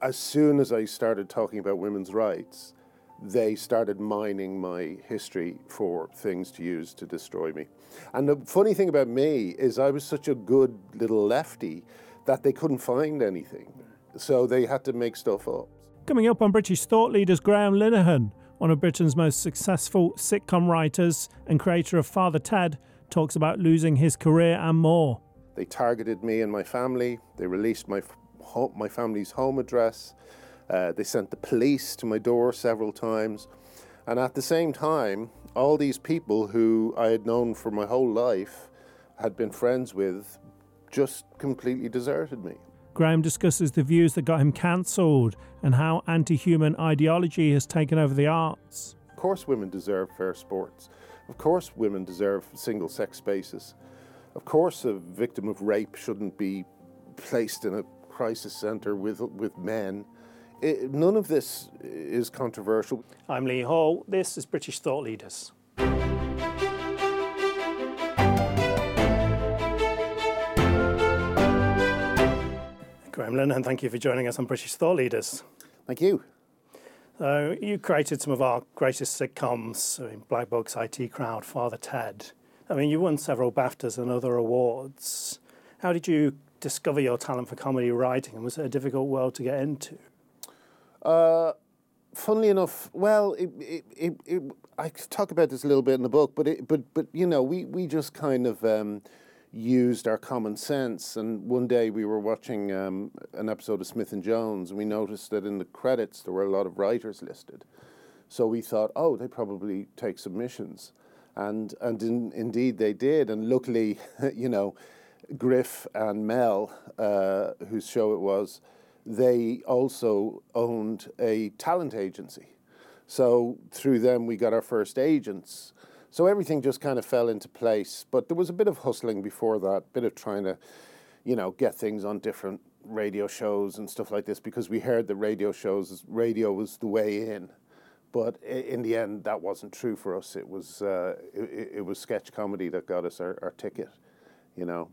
as soon as I started talking about women's rights, they started mining my history for things to use to destroy me. And the funny thing about me is I was such a good little lefty that they couldn't find anything. So they had to make stuff up. Coming up on British thought leaders, Graham Linehan, one of Britain's most successful sitcom writers and creator of Father Ted, talks about losing his career and more. They targeted me and my family. They released my my family's home address. Uh, they sent the police to my door several times. And at the same time, all these people who I had known for my whole life, had been friends with, just completely deserted me. Graham discusses the views that got him cancelled and how anti human ideology has taken over the arts. Of course, women deserve fair sports. Of course, women deserve single sex spaces. Of course, a victim of rape shouldn't be placed in a crisis centre with, with men. It, none of this is controversial. I'm Lee Hall. This is British Thought Leaders. Graham Linehan, thank you for joining us on British Thought Leaders. Thank you. So, you created some of our greatest sitcoms, I mean, Black Books, IT Crowd, Father Ted. I mean, you won several BAFTAs and other awards. How did you discover your talent for comedy writing, and was it a difficult world to get into? Uh, funnily enough, well, it, it, it, I talk about this a little bit in the book, but but but you know, we we just kind of um, used our common sense. And one day we were watching um, an episode of Smith and Jones, and we noticed that in the credits there were a lot of writers listed. So we thought, oh, they probably take submissions, and and in, indeed they did. And luckily, you know Griff and Mel, uh, whose show it was, they also owned a talent agency. So through them, we got our first agents. So everything just kind of fell into place. But there was a bit of hustling before that, a bit of trying to, you know, get things on different radio shows and stuff like this because we heard that radio shows, radio was the way in. But in the end, that wasn't true for us. It was uh, it, it was sketch comedy that got us our, our ticket, you know.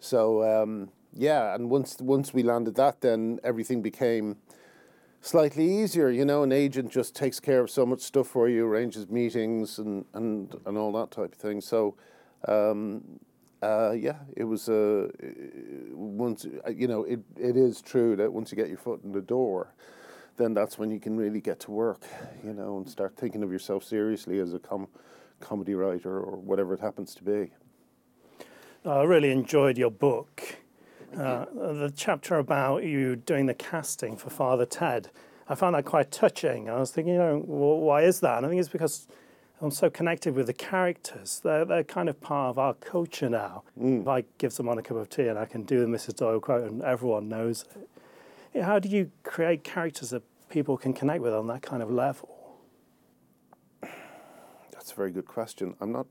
So um, yeah, and once once we landed that, then everything became slightly easier. You know, an agent just takes care of so much stuff for you, arranges meetings and and and all that type of thing. So. Um, uh, yeah, it was uh, once you know it. It is true that once you get your foot in the door, then that's when you can really get to work, you know, and start thinking of yourself seriously as a com- comedy writer or whatever it happens to be. I really enjoyed your book. Uh, the chapter about you doing the casting for Father Ted. I found that quite touching. I was thinking, you know, well, why is that? And I think it's because I'm so connected with the characters. They're, they're kind of part of our culture now. Mm. If I give someone a cup of tea and I can do the Mrs. Doyle quote and everyone knows it, how do you create characters that people can connect with on that kind of level? That's a very good question. I'm not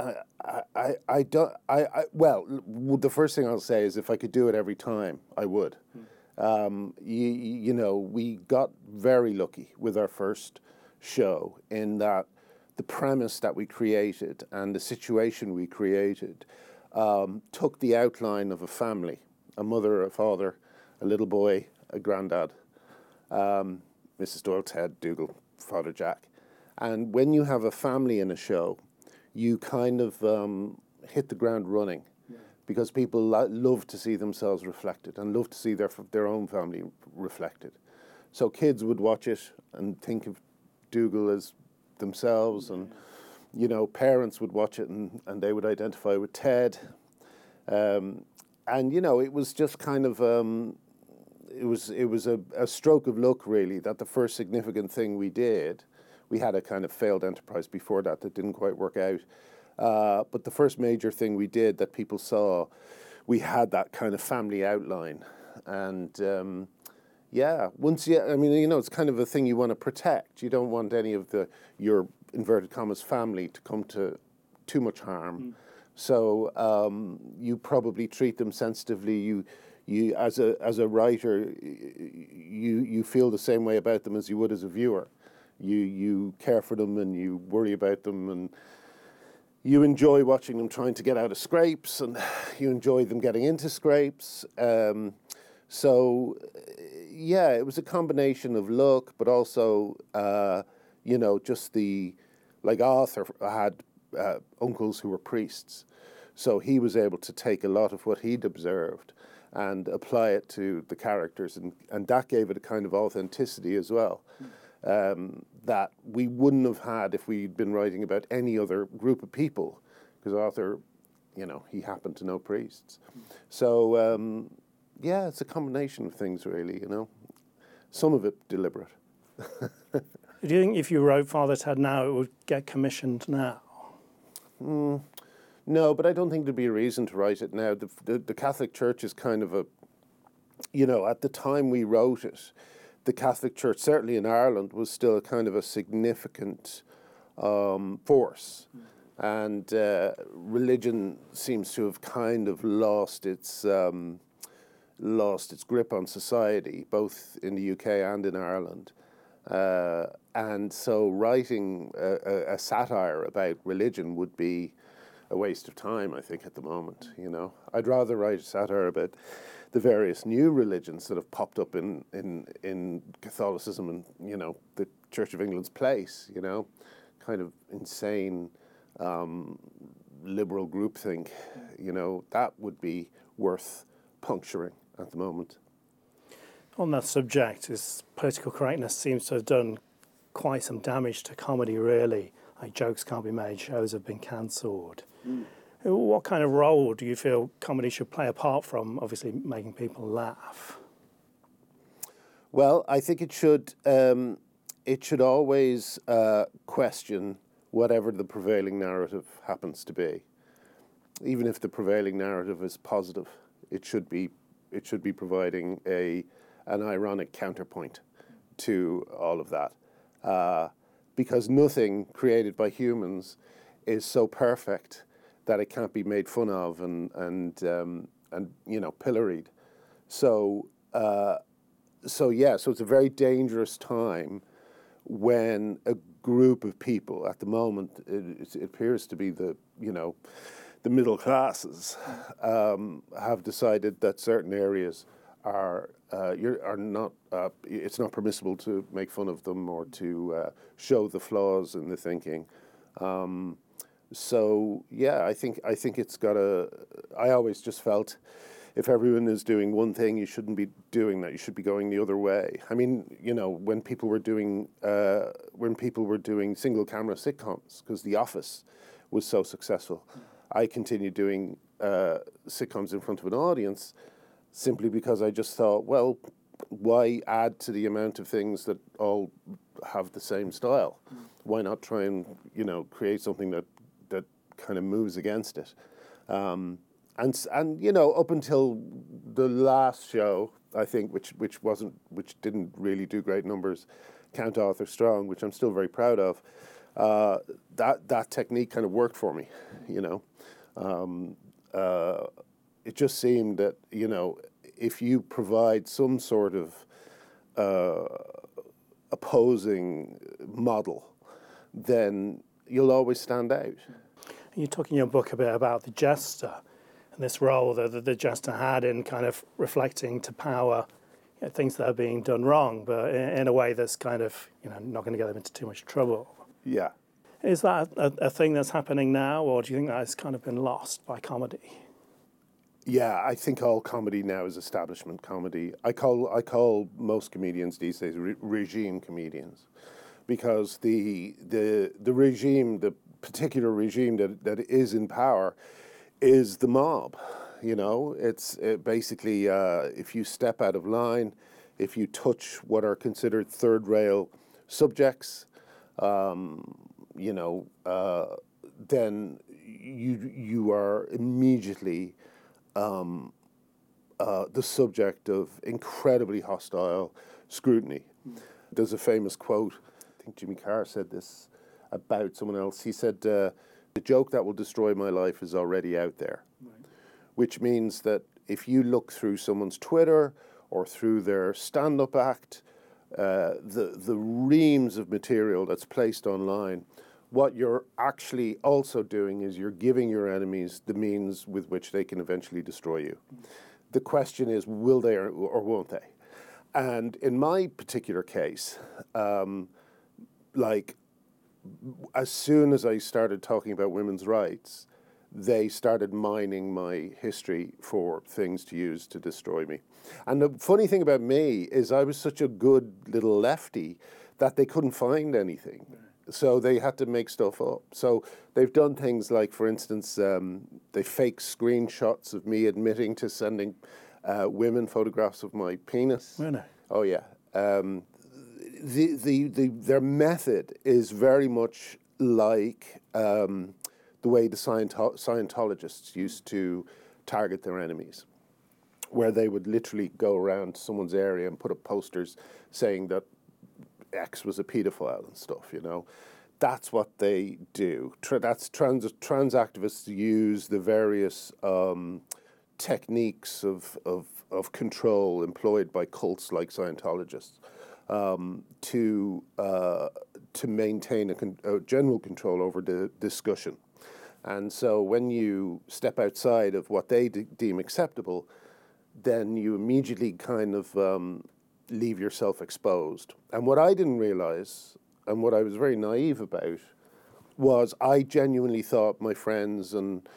I, I, I don't. I, I well, the first thing I'll say is if I could do it every time, I would. Mm. Um, you, you know, we got very lucky with our first show in that the premise that we created and the situation we created um, took the outline of a family a mother, a father, a little boy, a granddad, um, Mrs. Doyle, Ted, Dougal, Father Jack. And when you have a family in a show, you kind of um, hit the ground running yeah. because people lo- love to see themselves reflected and love to see their their own family reflected. So kids would watch it and think of Dougal as themselves, yeah. and you know parents would watch it and, and they would identify with Ted. Um, and you know it was just kind of um, it was it was a, a stroke of luck really that the first significant thing we did we had a kind of failed enterprise before that that didn't quite work out. Uh, but the first major thing we did that people saw, we had that kind of family outline. And um, yeah, once you, I mean, you know, it's kind of a thing you want to protect. You don't want any of the, your inverted commas family to come to too much harm. Mm. So um, you probably treat them sensitively. You, you as a as a writer, you you feel the same way about them as you would as a viewer you you care for them and you worry about them and you enjoy watching them trying to get out of scrapes and you enjoy them getting into scrapes. Um, So, yeah, it was a combination of luck, but also, uh, you know, just the, like Arthur had uh, uncles who were priests. So he was able to take a lot of what he'd observed and apply it to the characters, and, and that gave it a kind of authenticity as well. Um, that we wouldn't have had if we'd been writing about any other group of people, because Arthur, you know, he happened to know priests. So, um, yeah, it's a combination of things, really, you know. Some of it deliberate. Do you think if you wrote Father Ted now, it would get commissioned now? Mm, no, but I don't think there'd be a reason to write it now. The, the, the, Catholic Church is kind of a, you know, at the time we wrote it, the Catholic Church, certainly in Ireland, was still kind of a significant um, force. And uh, religion seems to have kind of lost its um, lost its grip on society, both in the UK and in Ireland. Uh, and so, writing a, a, a, satire about religion would be a waste of time, I think, at the moment. You know, I'd rather write satire about the various new religions that have popped up in in in Catholicism and you know the Church of England's place. You know, kind of insane um, liberal groupthink. You know, that would be worth puncturing at the moment. On that subject, is political correctness seems to have done quite some damage to comedy. Really, like jokes can't be made, shows have been cancelled. Mm. What kind of role do you feel comedy should play apart from obviously making people laugh? Well, I think it should. Um, it should always uh, question whatever the prevailing narrative happens to be. Even if the prevailing narrative is positive, it should be it should be providing a an ironic counterpoint to all of that, uh, because nothing created by humans is so perfect that it can't be made fun of and and um, and you know pilloried. So uh, so yeah, so it's a very dangerous time when a group of people at the moment it, it appears to be the you know the middle classes um, have decided that certain areas are uh, are not uh, it's not permissible to make fun of them or to uh, show the flaws in the thinking. Um, so yeah, I think I think it's got a. I always just felt if everyone is doing one thing, you shouldn't be doing that. You should be going the other way. I mean, you know, when people were doing uh, when people were doing single camera sitcoms because The Office was so successful, I continued doing uh, sitcoms in front of an audience simply because I just thought, well, why add to the amount of things that all have the same style? Why not try and you know create something that that kind of moves against it. Um, and and you know up until the last show, I think, which which wasn't which didn't really do great numbers, Count Arthur Strong, which I'm still very proud of. Uh, that that technique kind of worked for me, you know. Um, uh, it just seemed that you know if you provide some sort of uh, opposing model, then you'll always stand out you talk in your book a bit about the jester and this role that the, the jester had in kind of reflecting to power you know, things that are being done wrong, but in, in, a way that's kind of you know not going to get them into too much trouble. Yeah. Is that a, a thing that's happening now, or do you think that has kind of been lost by comedy? Yeah, I think all comedy now is establishment comedy. I call I call most comedians these days re- regime comedians, because the the the regime, the particular regime that, that is in power is the mob. You know, it's it basically uh, if you step out of line, if you touch what are considered third rail subjects, um, you know, uh, then you you are immediately um, uh, the subject of incredibly hostile scrutiny. There's a famous quote. I think Jimmy Carr said this about someone else. He said, uh, The joke that will destroy my life is already out there. Right. Which means that if you look through someone's Twitter or through their stand up act, uh, the, the reams of material that's placed online, what you're actually also doing is you're giving your enemies the means with which they can eventually destroy you. the question is, will they or, or won't they? And in my particular case, um, like as soon as I started talking about women's rights, they started mining my history for things to use to destroy me. And the funny thing about me is I was such a good little lefty that they couldn't find anything. So they had to make stuff up. So they've done things like, for instance, um, they fake screenshots of me admitting to sending uh, women photographs of my penis. Really? Oh yeah. Um, the, the, the, their method is very much like um, the way the Sciento- Scientologists used to target their enemies, where they would literally go around someone's area and put up posters saying that X was a paedophile and stuff, you know. That's what they do. Tra- that's trans, trans activists use the various um, techniques of, of, of control employed by cults like Scientologists um, to, uh, to maintain a, con- a general control over the discussion. And so when you step outside of what they de- deem acceptable, then you immediately kind of um, leave yourself exposed. And what I didn't realize, and what I was very naive about, was I genuinely thought my friends and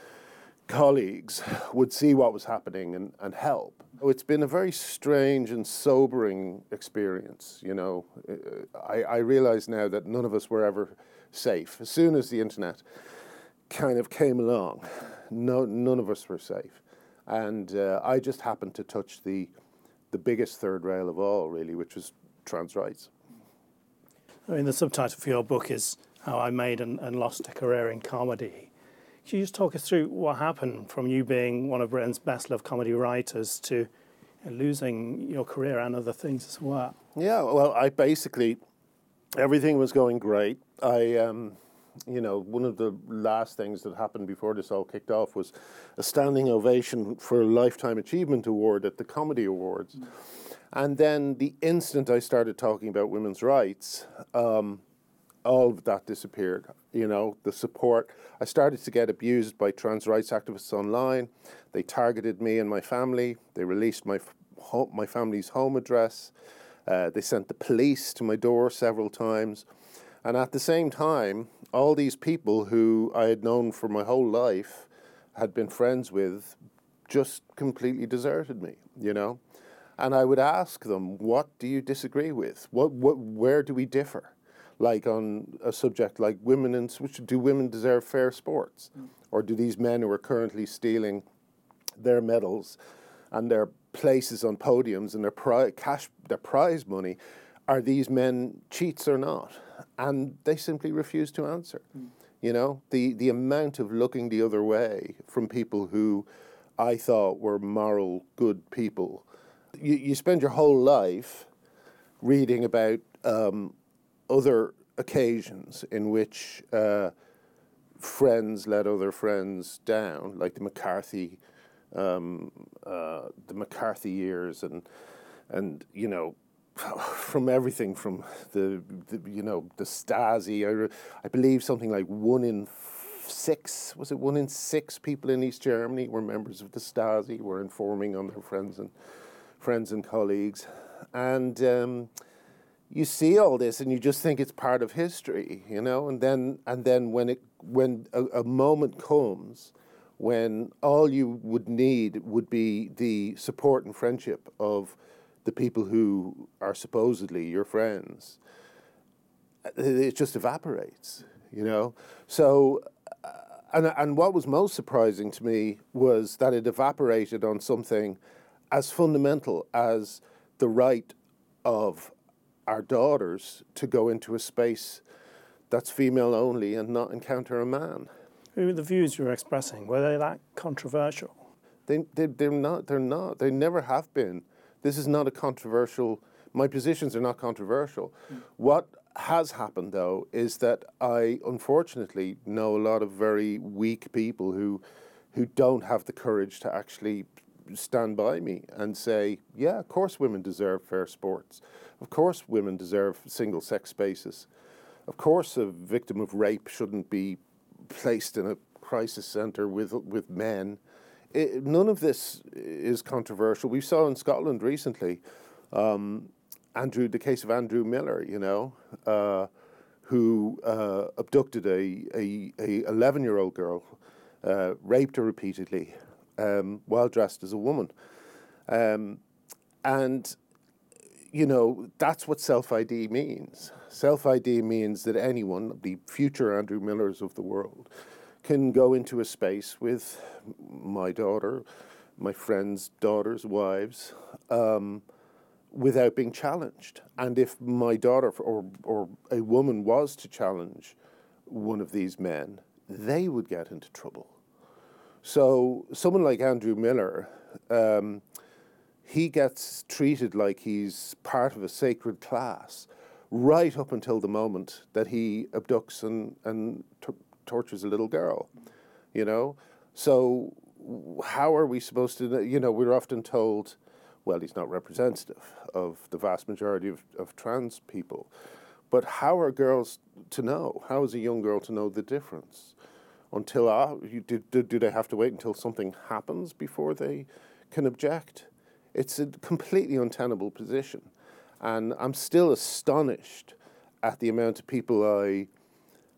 colleagues would see what was happening and, and help. It's been a very strange and sobering experience. You know, I, I realize now that none of us were ever safe. As soon as the internet kind of came along, no, none of us were safe. And uh, I just happened to touch the, the biggest third rail of all, really, which was trans rights. I mean, the subtitle for your book is How I Made and, and Lost a Career in Comedy. Can you just talk us through what happened from you being one of Britain's best loved comedy writers to losing your career and other things as well? Yeah, well, I basically, everything was going great. I, um, you know, one of the last things that happened before this all kicked off was a standing ovation for a Lifetime Achievement Award at the Comedy Awards. Mm. And then the instant I started talking about women's rights, um, all of that disappeared. You know, the support. I started to get abused by trans rights activists online. They targeted me and my family. They released my my family's home address. Uh, they sent the police to my door several times. And at the same time, all these people who I had known for my whole life, had been friends with, just completely deserted me, you know? And I would ask them, what do you disagree with? What, what, where do we differ? Like on a subject like women and do women deserve fair sports? Mm. Or do these men who are currently stealing their medals and their places on podiums and their pri- cash, their prize money, are these men cheats or not? And they simply refuse to answer. Mm. You know, the, the amount of looking the other way from people who I thought were moral, good people. You, you spend your whole life reading about um, other occasions in which uh, friends let other friends down, like the McCarthy, um, uh, the McCarthy years, and and you know from everything from the, the, you know the Stasi. I, I believe something like one in six was it one in six people in East Germany were members of the Stasi. Were informing on their friends and friends and colleagues, and um, you see all this and you just think it's part of history, you know. And then and then when it when a, a moment comes when all you would need would be the support and friendship of the people who are supposedly your friends, it just evaporates, you know? So, uh, and, and what was most surprising to me was that it evaporated on something as fundamental as the right of our daughters to go into a space that's female only and not encounter a man. The views you were expressing, were they that controversial? They, they, they're not. They're not. They never have been. This is not a controversial, my positions are not controversial. Mm. What has happened though is that I unfortunately know a lot of very weak people who who don't have the courage to actually stand by me and say, yeah, of course women deserve fair sports. Of course women deserve single sex spaces. Of course a victim of rape shouldn't be placed in a crisis center with with men it, none of this is controversial. We saw in Scotland recently, um, Andrew, the case of Andrew Miller, you know, uh, who uh, abducted a, a, a 11 year old girl, uh, raped her repeatedly, um, while dressed as a woman. Um, and, you know, that's what self ID means. Self ID means that anyone, the future Andrew Millers of the world, can go into a space with my daughter, my friends' daughters, wives, um, without being challenged. And if my daughter or, or a woman was to challenge one of these men, they would get into trouble. So someone like Andrew Miller, um, he gets treated like he's part of a sacred class right up until the moment that he abducts and, and t- tortures a little girl, you know? So how are we supposed to, you know, we're often told, well, he's not representative of the vast majority of, of trans people. But how are girls to know? How is a young girl to know the difference? Until uh, do, do, do they have to wait until something happens before they can object? It's a completely untenable position. And I'm still astonished at the amount of people I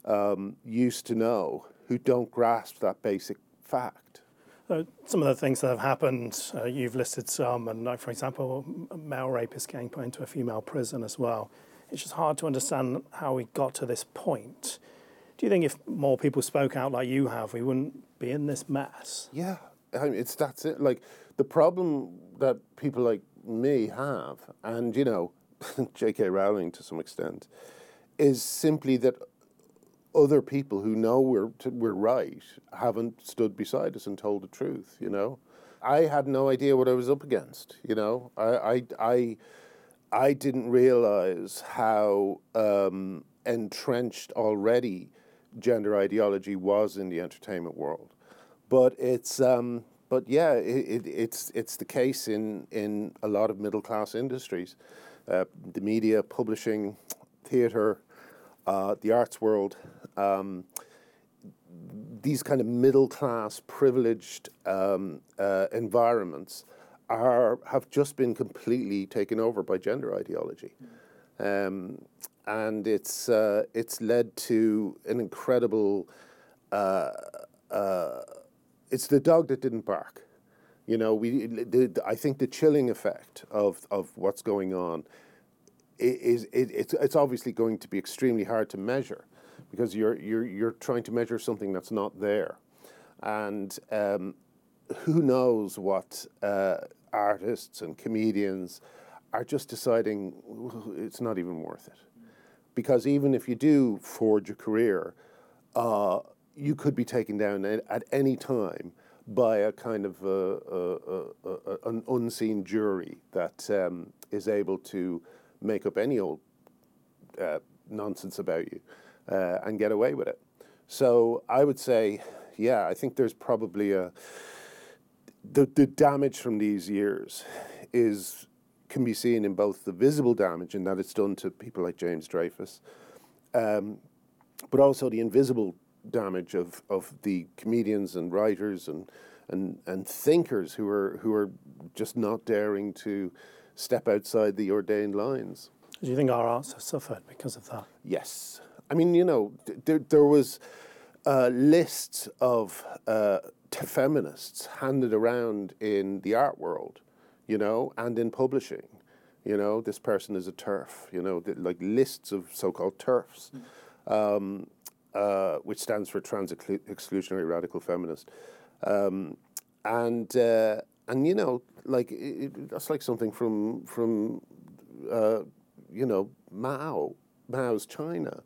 um, used to know who don't grasp that basic fact. Uh, some of the things that have happened, uh, you've listed some, and like for example, male rapists getting put into a female prison as well. It's just hard to understand how we got to this point. Do you think if more people spoke out like you have, we wouldn't be in this mess? Yeah, I mean, it's that's it. Like the problem that people like me have, and you know, J.K. Rowling to some extent, is simply that other people who know we're we're right haven't stood beside us and told the truth. You know, I had no idea what I was up against. You know, I I I, I didn't realize how um, entrenched already gender ideology was in the entertainment world, but it's. Um, but yeah, it, it, it's it's the case in, in a lot of middle class industries, uh, the media, publishing, theatre, uh, the arts world, um, these kind of middle class, privileged um, uh, environments are have just been completely taken over by gender ideology, um, and it's uh, it's led to an incredible. Uh, uh, it's the dog that didn't bark. You know, we. The, I think the chilling effect of of what's going on is it, it's it's obviously going to be extremely hard to measure because you're you're you're trying to measure something that's not there, and um, who knows what uh, artists and comedians are just deciding it's not even worth it, because even if you do forge a career, uh, you could be taken down at, at any time by a kind of a, a, a, an unseen jury that um, is able to make up any old uh, nonsense about you uh, and get away with it. So I would say, yeah, I think there's probably a the the damage from these years is can be seen in both the visible damage in that it's done to people like James Dreyfus, um, but also the invisible damage of, of the comedians and writers and, and and thinkers who are who are just not daring to step outside the ordained lines. Do you think our arts have suffered because of that? Yes. I mean, you know, there, there was uh, lists of uh, feminists handed around in the art world, you know, and in publishing. You know, this person is a turf, you know, like lists of so called turfs, um, uh, which stands for Trans Exclusionary Radical Feminist. Um, and, uh, and, you know, like it, that's like something from, from uh, you know, Mao, Mao's China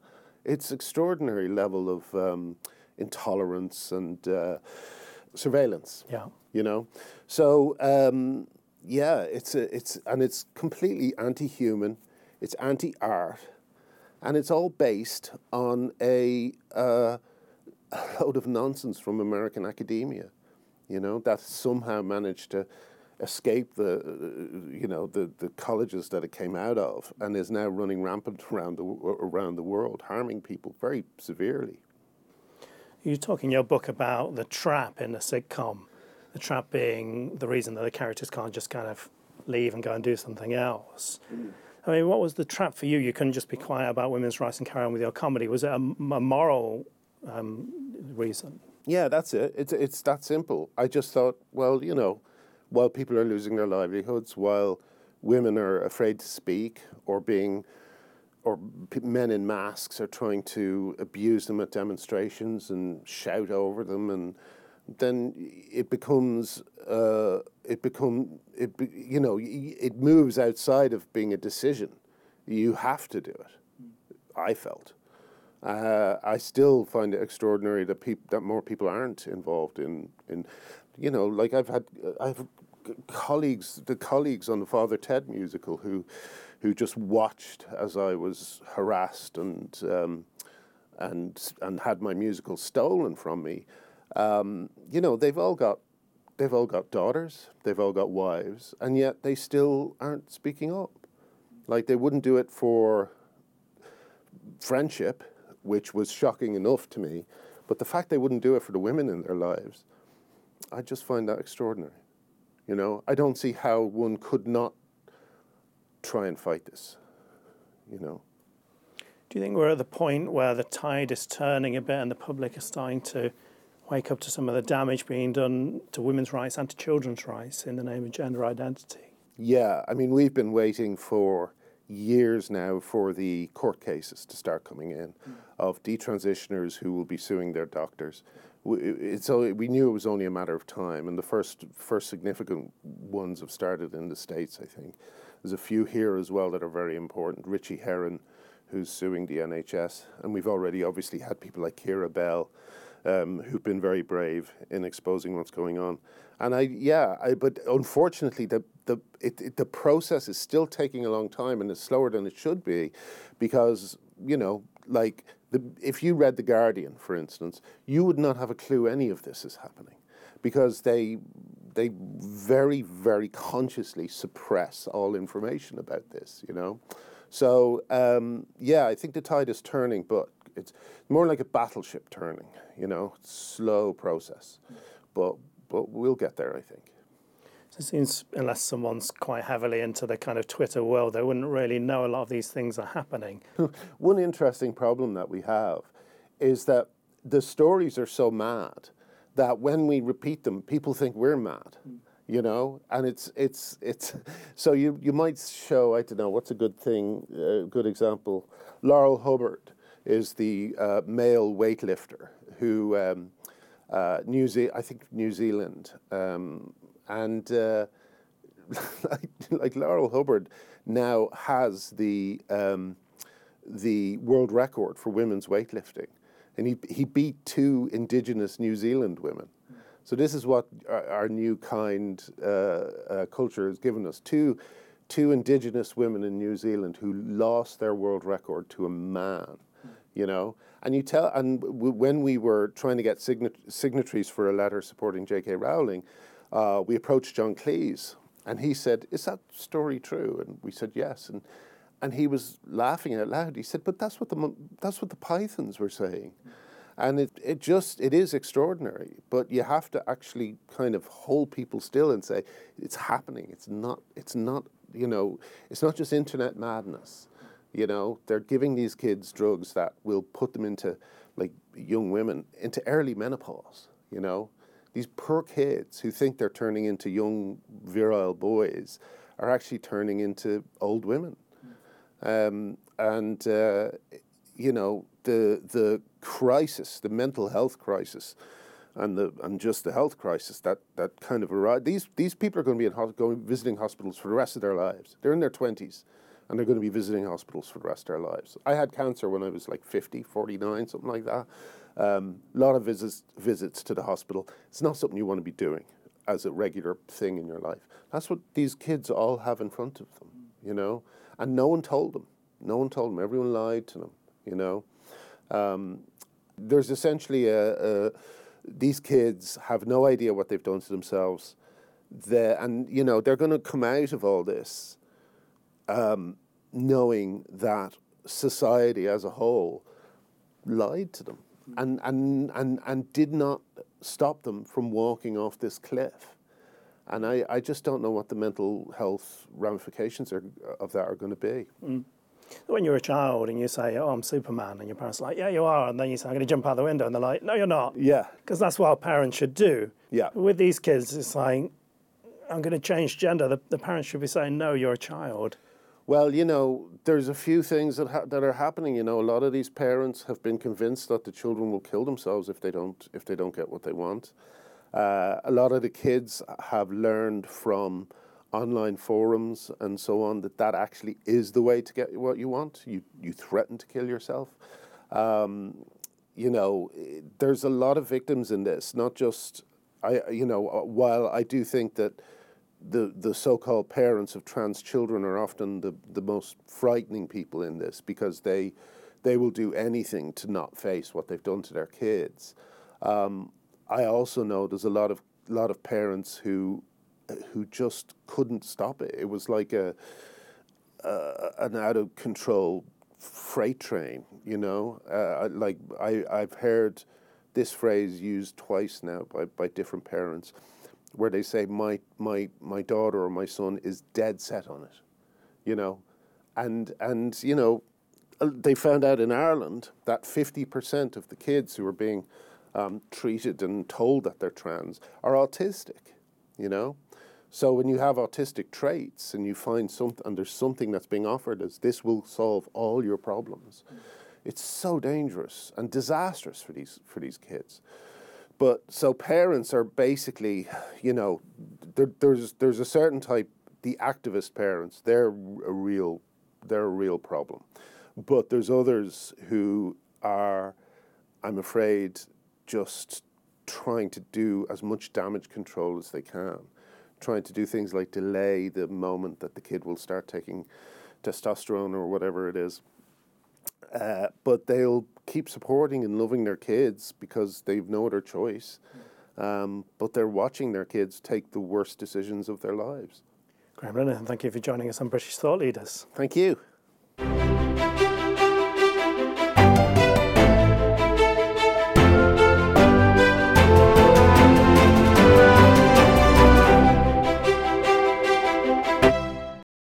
it's extraordinary level of um, intolerance and uh, surveillance. Yeah. You know, so um, yeah, it's a, it's and it's completely anti-human. It's anti-art, and it's all based on a, uh, a load of nonsense from American academia. You know that somehow managed to escape the, you know, the, the colleges that it came out of and is now running rampant around the, around the world, harming people very severely. You talk in your book about the trap in a sitcom. the trap being the reason that the characters can't just kind of leave and go and do something else. I mean, what was the trap for you? You couldn't just be quiet about women's rights and carry on with your comedy. Was it a, a moral um, reason? Yeah, that's it. It's it's that simple. I just thought, well, you know, while people are losing their livelihoods, while women are afraid to speak or being or men in masks are trying to abuse them at demonstrations and shout over them and then it becomes uh, it become it you know it moves outside of being a decision you have to do it i felt uh, i still find it extraordinary that people that more people aren't involved in in you know like i've had i've colleagues the colleagues on the father ted musical who who just watched as I was harassed and um, and and had my musical stolen from me. Um, you know, they've all got they've all got daughters, they've all got wives, and yet they still aren't speaking up. Like they wouldn't do it for friendship, which was shocking enough to me, but the fact they wouldn't do it for the women in their lives, I just find that extraordinary. You know, I don't see how one could not try and fight this, you know. Do you think we're at the point where the tide is turning a bit and the public is starting to wake up to some of the damage being done to women's rights and to children's rights in the name of gender identity? Yeah, I mean, we've been waiting for years now for the court cases to start coming in mm. of detransitioners who will be suing their doctors. So we knew it was only a matter of time, and the first first significant ones have started in the states, I think. There's a few here as well that are very important. Ritchie Herron, who's suing the NHS, and we've already obviously had people like Keira Bell, um, who've been very brave in exposing what's going on. And I, yeah, I, but unfortunately, the the it, it, the process is still taking a long time, and it's slower than it should be, because you know, like the, if you read the Guardian, for instance, you would not have a clue any of this is happening, because they they very, very consciously suppress all information about this, you know. So, um, yeah, I think the tide is turning, but it's more like a battleship turning, you know, slow process. But, but we'll get there, I think. So it seems, unless someone's quite heavily into the kind of Twitter world, they wouldn't really know a lot of these things are happening. One interesting problem that we have is that the stories are so mad that when we repeat them, people think we're mad. Mm. You know, and it's it's it's so you you might show I don't know what's a good thing, a good example. Laurel Hubbard is the uh, male weightlifter who um, uh, New Ze- I think New Zealand, um, and uh, like, like Laurel Hubbard now has the um, the world record for women's weightlifting and he, he beat two indigenous New Zealand women. So this is what our, our new kind uh, uh, culture has given us. Two, two indigenous women in New Zealand who lost their world record to a man, you know. And you tell, and w- when we were trying to get signa- signatories for a letter supporting J.K. Rowling, uh, we approached John Cleese, and he said, "Is that story true?" And we said, "Yes." And and he was laughing out loud. He said, "But that's what the that's what the pythons were saying." And it, it just it is extraordinary, but you have to actually kind of hold people still and say it's happening. It's not. It's not. You know, it's not just internet madness. You know, they're giving these kids drugs that will put them into, like young women, into early menopause. You know, these poor kids who think they're turning into young virile boys are actually turning into old women um, and, uh, you know, the, the crisis, the mental health crisis, and the and just the health crisis that that kind of arrived. These these people are going to be in going visiting hospitals for the rest of their lives. They're in their twenties, and they're going to be visiting hospitals for the rest of their lives. I had cancer when I was like 50, 49, something like that. A um, lot of visits visits to the hospital. It's not something you want to be doing as a regular thing in your life. That's what these kids all have in front of them, you know. And no one told them. No one told them. Everyone lied to them, you know. Um, there's essentially a, a, these kids have no idea what they've done to themselves. The, and, you know, they're going to come out of all this um, knowing that society as a whole lied to them and, and, and, and did not stop them from walking off this cliff. And I, I just don't know what the mental health ramifications are, of that are going to be. Mm. When you're a child and you say, "Oh, I'm Superman," and your parents are like, "Yeah, you are," and then you say, "I'm going to jump out the window," and they're like, "No, you're not." Yeah. Because that's what our parents should do. Yeah. With these kids, it's like, "I'm going to change gender." The, the parents should be saying, "No, you're a child." Well, you know, there's a few things that ha- that are happening. You know, a lot of these parents have been convinced that the children will kill themselves if they don't if they don't get what they want. Uh, a lot of the kids have learned from online forums and so on that that actually is the way to get what you want. You you threaten to kill yourself. Um, you know, there's a lot of victims in this. Not just I. You know, while I do think that the the so-called parents of trans children are often the the most frightening people in this because they they will do anything to not face what they've done to their kids. Um, I also know there's a lot of lot of parents who who just couldn't stop it. It was like a, an out of control freight train. You know, uh, like I I've heard this phrase used twice now by, by different parents, where they say my my my daughter or my son is dead set on it. You know, and and you know, uh, they found out in Ireland that fifty percent of the kids who are being um, treated and told that they're trans are autistic, you know? So when you have autistic traits and you find something, and there's something that's being offered as this will solve all your problems, it's so dangerous and disastrous for these for these kids. But so parents are basically, you know, there, there's there's a certain type, the activist parents. They're a real, they're a real problem. But there's others who are, I'm afraid, just trying to do as much damage control as they can, trying to do things like delay the moment that the kid will start taking testosterone or whatever it is. Uh, but they'll keep supporting and loving their kids because they've no other choice. Um, but they're watching their kids take the worst decisions of their lives. Graham Linehan, thank you for joining us on British Thought Leaders. Thank you.